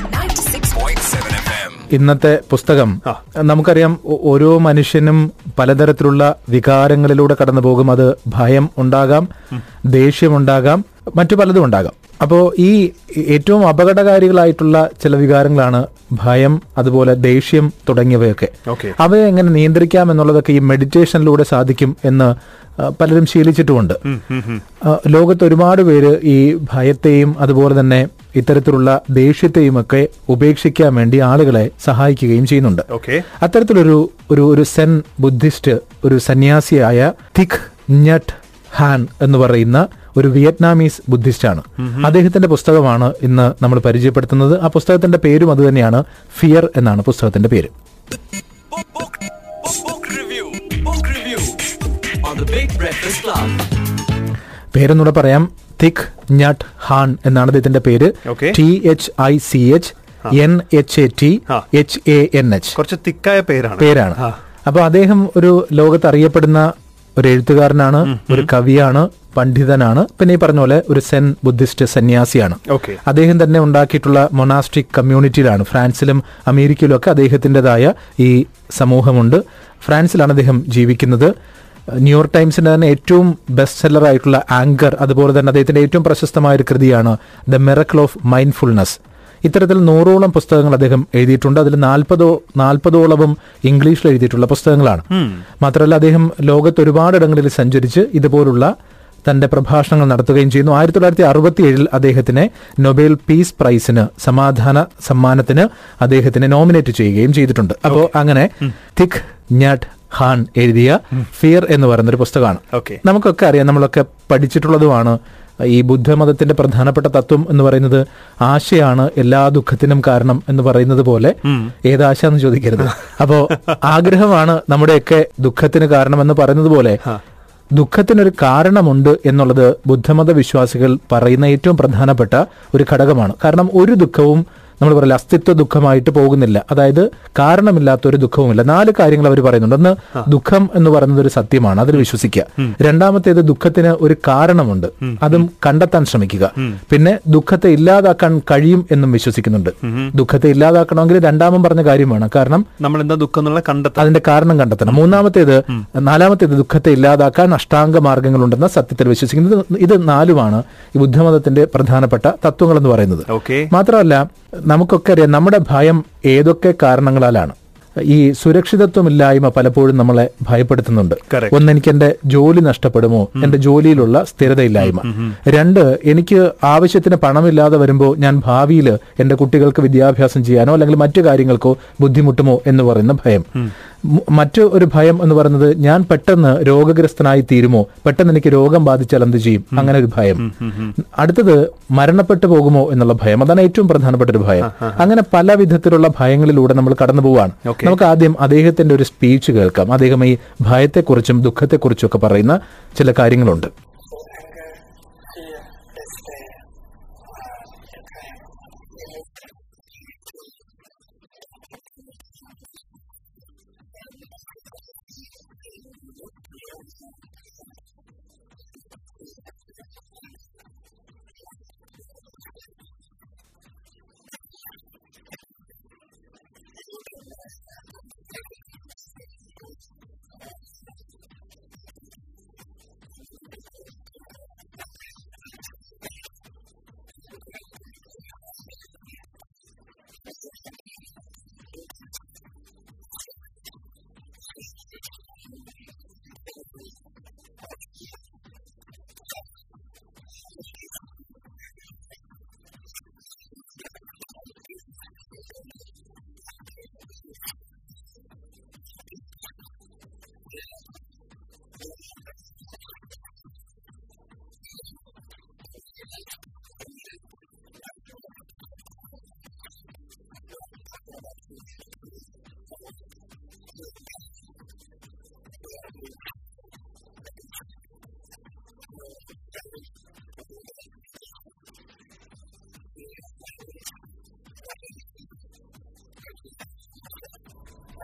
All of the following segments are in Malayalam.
96.7 FM. ഇന്നത്തെ പുസ്തകം. നമുക്കറിയാം ഓരോ മനുഷ്യനും പലതരത്തിലുള്ള വികാരങ്ങളിലൂടെ കടന്നു പോകും. അത് ഭയം ഉണ്ടാകാം ദേഷ്യമുണ്ടാകാം മറ്റു പലതും ഉണ്ടാകാം. അപ്പോൾ ഈ ഏറ്റവും അപകടകാരികളായിട്ടുള്ള ചില വികാരങ്ങളാണ് ഭയം അതുപോലെ ദേഷ്യം തുടങ്ങിയവയൊക്കെ. അവയെ എങ്ങനെ നിയന്ത്രിക്കാം എന്നുള്ളതൊക്കെ ഈ മെഡിറ്റേഷനിലൂടെ സാധിക്കും എന്ന് പലരും ശീലിച്ചിട്ടുമുണ്ട്. ലോകത്ത് ഒരുപാട് പേര് ഈ ഭയത്തെയും അതുപോലെ തന്നെ ഇത്തരത്തിലുള്ള ദേഷ്യത്തെയും ഒക്കെ ഉപേക്ഷിക്കാൻ വേണ്ടി ആളുകളെ സഹായിക്കുകയും ചെയ്യുന്നുണ്ട്. ഓക്കെ അത്തരത്തിലൊരു ഒരു ഒരു സെൻ ബുദ്ധിസ്റ്റ് ഒരു സന്യാസിയായ തിക് ഞട്ട് ഹാൻ എന്ന് പറയുന്ന ഒരു വിയറ്റ്നാമീസ് ബുദ്ധിസ്റ്റാണ്. അദ്ദേഹത്തിന്റെ പുസ്തകമാണ് ഇന്ന് നമ്മൾ പരിചയപ്പെടുത്തുന്നത്. ആ പുസ്തകത്തിന്റെ പേരും അത് തന്നെയാണ് ഫിയർ എന്നാണ് പുസ്തകത്തിന്റെ പേര്. പേരെന്നൂടെ പറയാം. തിക് ഞട്ട് ഹാൻ എന്നാണ് അദ്ദേഹത്തിന്റെ പേര്. T H I C H N H A T H A N H കുറച്ച് തിക്കായ പേരാണ്. പേരാണ്. അപ്പൊ അദ്ദേഹം ഒരു ലോകത്ത് അറിയപ്പെടുന്ന ഒരു എഴുത്തുകാരനാണ് ഒരു കവിയാണ് പണ്ഡിതനാണ് പിന്നെ ഈ പറഞ്ഞ പോലെ ഒരു സെൻ ബുദ്ധിസ്റ്റ് സന്യാസിയാണ്. അദ്ദേഹം തന്നെ ഉണ്ടാക്കിയിട്ടുള്ള മൊണാസ്റ്റിക് കമ്മ്യൂണിറ്റിയിലാണ്. ഫ്രാൻസിലും അമേരിക്കയിലും ഒക്കെ അദ്ദേഹത്തിന്റെതായ ഈ സമൂഹമുണ്ട്. ഫ്രാൻസിലാണ് അദ്ദേഹം ജീവിക്കുന്നത്. ന്യൂയോർക്ക് ടൈംസിന്റെ തന്നെ ഏറ്റവും ബെസ്റ്റ് സെല്ലർ ആയിട്ടുള്ള ആങ്കർ അതുപോലെ തന്നെ അദ്ദേഹത്തിന്റെ ഏറ്റവും പ്രശസ്തമായ ഒരു കൃതിയാണ് ദ മിറക്കിൾ ഓഫ് മൈൻഡ്ഫുൾനെസ് ഇത്തരത്തിൽ നൂറോളം പുസ്തകങ്ങൾ അദ്ദേഹം എഴുതിയിട്ടുണ്ട്. അതിൽ നാൽപ്പതോ നാൽപ്പതോളവും ഇംഗ്ലീഷിൽ എഴുതിയിട്ടുള്ള പുസ്തകങ്ങളാണ്. മാത്രമല്ല അദ്ദേഹം ലോകത്ത് ഒരുപാട് ഇടങ്ങളിൽ സഞ്ചരിച്ച് ഇതുപോലുള്ള തന്റെ പ്രഭാഷണങ്ങൾ നടത്തുകയും ചെയ്യുന്നു. ആയിരത്തി തൊള്ളായിരത്തി അറുപത്തി ഏഴിൽ അദ്ദേഹത്തിനെ നൊബേൽ പീസ് പ്രൈസിന് സമാധാന സമ്മാനത്തിന് അദ്ദേഹത്തിനെ നോമിനേറ്റ് ചെയ്യുകയും ചെയ്തിട്ടുണ്ട്. അപ്പോൾ അങ്ങനെ തിക് ഞാട്ട് ഹാൻ എഴുതിയ ഫിയർ എന്ന് പറയുന്ന ഒരു പുസ്തകമാണ് നമുക്കൊക്കെ അറിയാം നമ്മളൊക്കെ പഠിച്ചിട്ടുള്ളതുമാണ്. ഈ ബുദ്ധമതത്തിന്റെ പ്രധാനപ്പെട്ട തത്വം എന്ന് പറയുന്നത് ആശയാണ് എല്ലാ ദുഃഖത്തിനും കാരണം എന്ന് പറയുന്നത് പോലെ ഏതാശ എന്ന് ചോദിക്കരുത്. അപ്പോ ആഗ്രഹമാണ് നമ്മുടെയൊക്കെ ദുഃഖത്തിന് കാരണം എന്ന് പറയുന്നത് പോലെ ദുഃഖത്തിനൊരു കാരണമുണ്ട് എന്നുള്ളത് ബുദ്ധമത വിശ്വാസികൾ പറയുന്ന ഏറ്റവും പ്രധാനപ്പെട്ട ഒരു ഘടകമാണ്. കാരണം ഒരു ദുഃഖവും നമ്മൾ പറയില്ല അസ്തിത്വ ദുഃഖമായിട്ട് പോകുന്നില്ല. അതായത് കാരണമില്ലാത്ത ഒരു ദുഃഖവുമില്ല. നാല് കാര്യങ്ങൾ അവർ പറയുന്നുണ്ട്. ഒന്ന് ദുഃഖം എന്ന് പറയുന്നത് ഒരു സത്യമാണ്. അതിൽ വിശ്വസിക്കുക. രണ്ടാമത്തേത് ദുഃഖത്തിന് ഒരു കാരണമുണ്ട്. അതും കണ്ടെത്താൻ ശ്രമിക്കുക. പിന്നെ ദുഃഖത്തെ ഇല്ലാതാക്കാൻ കഴിയും എന്നും വിശ്വസിക്കുന്നുണ്ട്. ദുഃഖത്തെ ഇല്ലാതാക്കണമെങ്കിൽ രണ്ടാമൻ പറഞ്ഞ കാര്യമാണ്. കാരണം നമ്മൾ എന്താ ദുഃഖം എന്നുള്ള കണ്ടെത്താൻ അതിന്റെ കാരണം കണ്ടെത്തണം. മൂന്നാമത്തേത് നാലാമത്തേത് ദുഃഖത്തെ ഇല്ലാതാക്കാൻ അഷ്ടാംഗ മാർഗങ്ങളുണ്ടെന്ന സത്യത്തിൽ വിശ്വസിക്കുന്നത്. ഇത് നാലുമാണ് ഈ ബുദ്ധമതത്തിന്റെ പ്രധാനപ്പെട്ട തത്വങ്ങൾ എന്ന് പറയുന്നത് മാത്രമല്ല നമുക്കൊക്കെ അറിയാം നമ്മുടെ ഭയം ഏതൊക്കെ കാരണങ്ങളാലാണ്. ഈ സുരക്ഷിതത്വമില്ലായ്മ പലപ്പോഴും നമ്മളെ ഭയപ്പെടുത്തുന്നുണ്ട്. ഒന്ന് എനിക്ക് എന്റെ ജോലി നഷ്ടപ്പെടുമോ? എന്റെ ജോലിയിലുള്ള സ്ഥിരതയില്ലായ്മ. രണ്ട് എനിക്ക് ആവശ്യത്തിന് പണമില്ലാതെ വരുമ്പോൾ ഞാൻ ഭാവിയിൽ എന്റെ കുട്ടികൾക്ക് വിദ്യാഭ്യാസം ചെയ്യാനോ അല്ലെങ്കിൽ മറ്റു കാര്യങ്ങൾക്കോ ബുദ്ധിമുട്ടുമോ എന്ന് പറയുന്ന ഭയം. മറ്റു ഒരു ഭയം എന്ന് പറയുന്നത് ഞാൻ പെട്ടെന്ന് രോഗഗ്രസ്തനായി തീരുമോ? പെട്ടെന്ന് എനിക്ക് രോഗം ബാധിച്ചാൽ എന്ത് ചെയ്യും? അങ്ങനെ ഒരു ഭയം. അടുത്തത് മരണപ്പെട്ടു പോകുമോ എന്നുള്ള ഭയം. അതാണ് ഏറ്റവും പ്രധാനപ്പെട്ട ഒരു ഭയം. അങ്ങനെ പല വിധത്തിലുള്ള ഭയങ്ങളിലൂടെ നമ്മൾ കടന്നു പോവാണ്. നമുക്ക് ആദ്യം അദ്ദേഹത്തിന്റെ ഒരു സ്പീച്ച് കേൾക്കാം. അദ്ദേഹം ഈ ഭയത്തെക്കുറിച്ചും ദുഃഖത്തെക്കുറിച്ചും ഒക്കെ പറയുന്ന ചില കാര്യങ്ങളുണ്ട്. よろしくお願いします。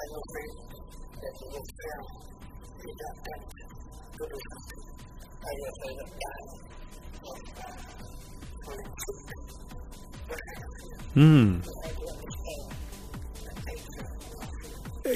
no de y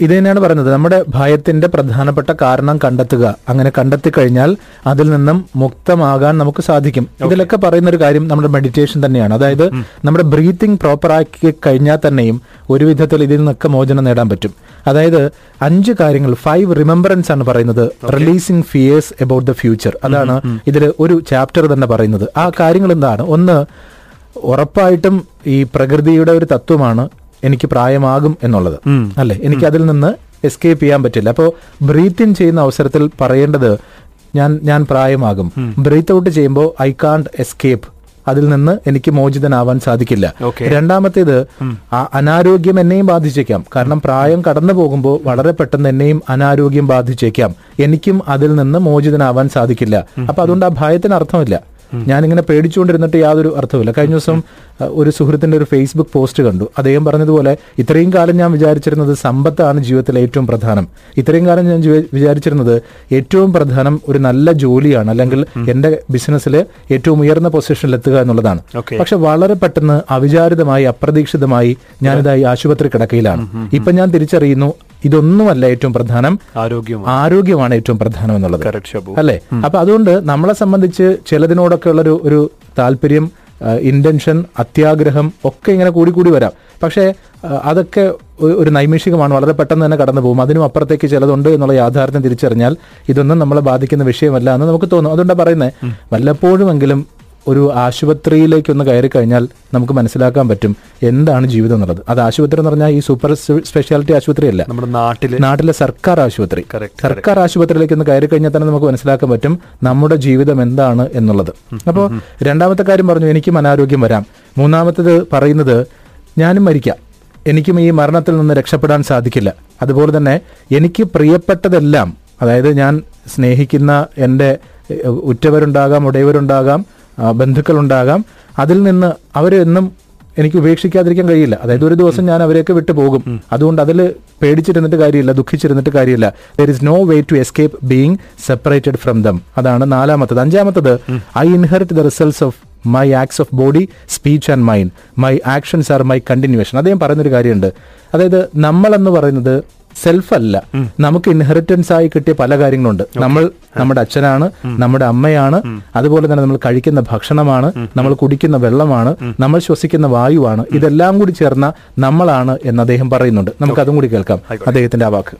ഇത് തന്നെയാണ് പറയുന്നത്. നമ്മുടെ ഭയത്തിന്റെ പ്രധാനപ്പെട്ട കാരണം കണ്ടെത്തുക. അങ്ങനെ കണ്ടെത്തി കഴിഞ്ഞാൽ അതിൽ നിന്നും മുക്തമാകാൻ നമുക്ക് സാധിക്കും. ഇതിലൊക്കെ പറയുന്ന ഒരു കാര്യം നമ്മുടെ മെഡിറ്റേഷൻ തന്നെയാണ്. അതായത് നമ്മുടെ ബ്രീത്തിങ് പ്രോപ്പറാക്കി കഴിഞ്ഞാൽ തന്നെയും ഒരു വിധത്തിൽ ഇതിൽ നിന്നൊക്കെ മോചനം നേടാൻ പറ്റും. അതായത് അഞ്ച് കാര്യങ്ങൾ ഫൈവ് റിമെമ്പറൻസ് ആണ് പറയുന്നത്. Releasing fears about the future അതാണ് ഇതിൽ ഒരു ചാപ്റ്റർ തന്നെ പറയുന്നത്. ആ കാര്യങ്ങൾ എന്താണ്? ഒന്ന് ഉറപ്പായിട്ടും ഈ പ്രകൃതിയുടെ ഒരു തത്വമാണ് എനിക്ക് പ്രായമാകും എന്നുള്ളത്. അല്ലെ? എനിക്ക് അതിൽ നിന്ന് എസ്കേപ്പ് ചെയ്യാൻ പറ്റില്ല. അപ്പോൾ ബ്രീത്ത് ഇൻ ചെയ്യുന്ന അവസരത്തിൽ പറയേണ്ടത് ഞാൻ ഞാൻ പ്രായമാകും. ബ്രീത്ത് ഔട്ട് ചെയ്യുമ്പോൾ ഐ കാണ്ട് എസ്കേപ്പ് അതിൽ നിന്ന് എനിക്ക് മോചിതനാവാൻ സാധിക്കില്ല. രണ്ടാമത്തേത് ആ അനാരോഗ്യം എന്നെയും ബാധിച്ചേക്കാം. കാരണം പ്രായം കടന്നു പോകുമ്പോൾ വളരെ പെട്ടെന്ന് എന്നെയും അനാരോഗ്യം ബാധിച്ചേക്കാം. എനിക്കും അതിൽ നിന്ന് മോചിതനാവാൻ സാധിക്കില്ല. അപ്പൊ അതുകൊണ്ട് ആ ഭയത്തിന് അർത്ഥമില്ല. ഞാനിങ്ങനെ പേടിച്ചുകൊണ്ടിരുന്നിട്ട് യാതൊരു അർത്ഥമില്ല കഴിഞ്ഞ ദിവസം ഒരു സുഹൃത്തിന്റെ ഒരു ഫേസ്ബുക്ക് പോസ്റ്റ് കണ്ടു. അദ്ദേഹം പറഞ്ഞതുപോലെ ഇത്രയും കാലം ഞാൻ വിചാരിച്ചിരുന്നത് സമ്പത്താണ് ജീവിതത്തിൽ ഏറ്റവും പ്രധാനം. ഇത്രയും കാലം ഞാൻ വിചാരിച്ചിരുന്നത് ഏറ്റവും പ്രധാനം ഒരു നല്ല ജോലിയാണ് അല്ലെങ്കിൽ എന്റെ ബിസിനസ്സിൽ ഏറ്റവും ഉയർന്ന പൊസിഷനിൽ എത്തുക എന്നുള്ളതാണ്. പക്ഷെ വളരെ പെട്ടെന്ന് അവിചാരിതമായി അപ്രതീക്ഷിതമായി ഞാനിതായി ആശുപത്രി കിടക്കയിലാണ്. ഇപ്പൊ ഞാൻ തിരിച്ചറിയുന്നു ഇതൊന്നുമല്ല ഏറ്റവും പ്രധാനം. ആരോഗ്യം ആരോഗ്യമാണ് ഏറ്റവും പ്രധാനം എന്നുള്ളത്. അല്ലെ? അപ്പൊ അതുകൊണ്ട് നമ്മളെ സംബന്ധിച്ച് ചിലതിനോടൊക്കെ ഉള്ള ഒരു ഒരു താല്പര്യം ഇന്റൻഷൻ അത്യാഗ്രഹം ഒക്കെ ഇങ്ങനെ കൂടി കൂടി വരാം. പക്ഷേ അതൊക്കെ ഒരു നൈമിഷികമാണ്. വളരെ പെട്ടെന്ന് തന്നെ കടന്നു പോകും. അതിനും അപ്പുറത്തേക്ക് ചിലതുണ്ട് എന്നുള്ള യാഥാർത്ഥ്യം തിരിച്ചറിഞ്ഞാൽ ഇതൊന്നും നമ്മളെ ബാധിക്കുന്ന വിഷയമല്ല എന്ന് നമുക്ക് തോന്നും. അതുകൊണ്ടാണ് പറയുന്നത് വല്ലപ്പോഴുമെങ്കിലും ഒരു ആശുപത്രിയിലേക്കൊന്ന് കയറി കഴിഞ്ഞാൽ നമുക്ക് മനസ്സിലാക്കാൻ പറ്റും എന്താണ് ജീവിതം എന്നുള്ളത്. അത് ആശുപത്രി എന്ന് പറഞ്ഞാൽ ഈ സൂപ്പർ സ്പെഷ്യാലിറ്റി ആശുപത്രി അല്ല. നമ്മുടെ നാട്ടിലെ. നാട്ടിലെ സർക്കാർ ആശുപത്രി. സർക്കാർ ആശുപത്രിയിലേക്ക് ഒന്ന് കയറി കഴിഞ്ഞാൽ തന്നെ നമുക്ക് മനസ്സിലാക്കാൻ പറ്റും നമ്മുടെ ജീവിതം എന്താണ് എന്നുള്ളത്. അപ്പോൾ രണ്ടാമത്തെ കാര്യം പറഞ്ഞു എനിക്കും അനാരോഗ്യം വരാം. മൂന്നാമത്തേത് പറയുന്നത് ഞാനും മരിക്കാം. എനിക്കും ഈ മരണത്തിൽ നിന്ന് രക്ഷപ്പെടാൻ സാധിക്കില്ല. അതുപോലെ തന്നെ എനിക്ക് പ്രിയപ്പെട്ടതെല്ലാം അതായത് ഞാൻ സ്നേഹിക്കുന്ന എന്റെ ഉറ്റവരുണ്ടാകാം ഉടയവരുണ്ടാകാം ബന്ധുക്കളുണ്ടാകാം. അതിൽ നിന്ന് അവരെന്നും എനിക്ക് ഉപേക്ഷിക്കാതിരിക്കാൻ കഴിയില്ല. അതായത് ഒരു ദിവസം ഞാൻ അവരെയൊക്കെ വിട്ടു പോകും. അതുകൊണ്ട് അതിൽ പേടിച്ചിരുന്നിട്ട് കാര്യമില്ല ദുഃഖിച്ചിരുന്നിട്ട് കാര്യമില്ല. There is no way to escape being separated from them അതാണ് നാലാമത്തത്. അഞ്ചാമത്തത് I inherit the results of my acts of body speech and mind my actions are my continuation അദ്ദേഹം പറയുന്നൊരു കാര്യമുണ്ട്. അതായത് നമ്മൾ എന്ന് പറയുന്നത് സെൽഫ് അല്ല നമുക്ക് ഇൻഹെറിറ്റൻസ് ആയി കിട്ടിയ പല കാര്യങ്ങളുണ്ട്. നമ്മൾ നമ്മുടെ അച്ഛനാണ് നമ്മുടെ അമ്മയാണ് അതുപോലെ തന്നെ നമ്മൾ കഴിക്കുന്ന ഭക്ഷണമാണ് നമ്മൾ കുടിക്കുന്ന വെള്ളമാണ് നമ്മൾ ശ്വസിക്കുന്ന വായുവാണ്. ഇതെല്ലാം കൂടി ചേർന്ന നമ്മളാണ് എന്ന് അദ്ദേഹം പറയുന്നുണ്ട്. നമുക്ക് അതും കൂടി കേൾക്കാം. അദ്ദേഹത്തിന്റെ ആ വാക്ക്.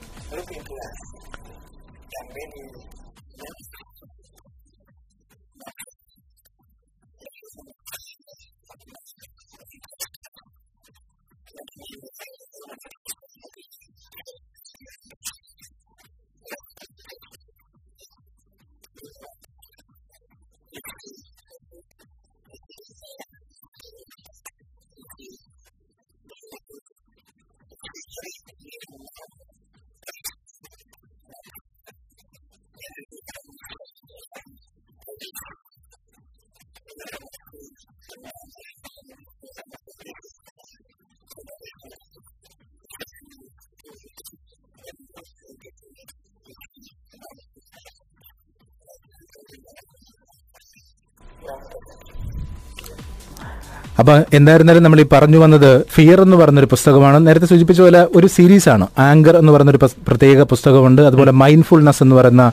അപ്പൊ എന്തായിരുന്നാലും നമ്മൾ ഈ പറഞ്ഞു വന്നത് ഫിയർ എന്ന് പറഞ്ഞൊരു പുസ്തകമാണ്. നേരത്തെ സൂചിപ്പിച്ച പോലെ ഒരു ആണ്. ആങ്കർ എന്ന് ഒരു പ്രത്യേക പുസ്തകമുണ്ട്. അതുപോലെ മൈൻഡ്ഫുൾനെസ് എന്ന് പറയുന്ന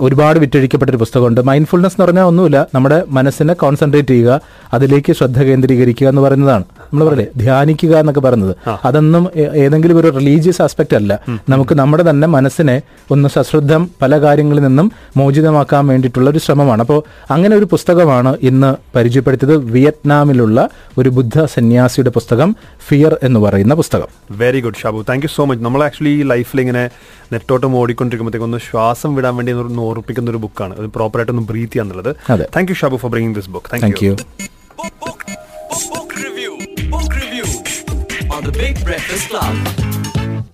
ഒരുപാട് വിറ്റഴിക്കപ്പെട്ട ഒരു പുസ്തകമുണ്ട്. മൈൻഡ്ഫുൾനെസ് എന്ന് പറഞ്ഞാൽ ഒന്നുമില്ല. നമ്മുടെ മനസ്സിനെ കോൺസെൻട്രേറ്റ് ചെയ്യുക അതിലേക്ക് ശ്രദ്ധ കേന്ദ്രീകരിക്കുക എന്ന് പറയുന്നതാണ്. നമ്മൾ പറയില്ലേ ധ്യാനിക്കുക എന്നൊക്കെ പറയുന്നത്. അതൊന്നും ഏതെങ്കിലും ഒരു റിലീജിയസ് ആസ്പെക്ട് അല്ല. നമുക്ക് നമ്മുടെ തന്നെ മനസ്സിനെ ഒന്ന് സശ്രദ്ധം പല കാര്യങ്ങളിൽ നിന്നും മോചിതമാക്കാൻ വേണ്ടിയിട്ടുള്ള ഒരു ശ്രമമാണ്. അപ്പോൾ അങ്ങനെ ഒരു പുസ്തകമാണ് ഇന്ന് പരിചയപ്പെടുത്തിയത്. വിയറ്റ്നാമിലുള്ള ഒരു ബുദ്ധ സന്യാസിയുടെ പുസ്തകം ഫിയർ എന്ന് പറയുന്ന പുസ്തകം. Very good Shabu thank you so much നമ്മൾ ആക്ച്വലി ലൈഫിൽ ഇങ്ങനെ നെറ്റോട്ടം ഓടിക്കൊണ്ടിരിക്കുമ്പോഴത്തേക്ക് ഒന്ന് ശ്വാസം വിടാൻ വേണ്ടി ഒന്ന് ഒന്ന് ഓർപ്പിക്കുന്ന ഒരു ബുക്കാണ് അത് പ്രോപ്പറായിട്ട് ഒന്ന് ബ്രീത്ത് ചെയ്യാന്നുള്ളത്. Thank you Shabu for bringing this book thank you on the Big Breakfast Club.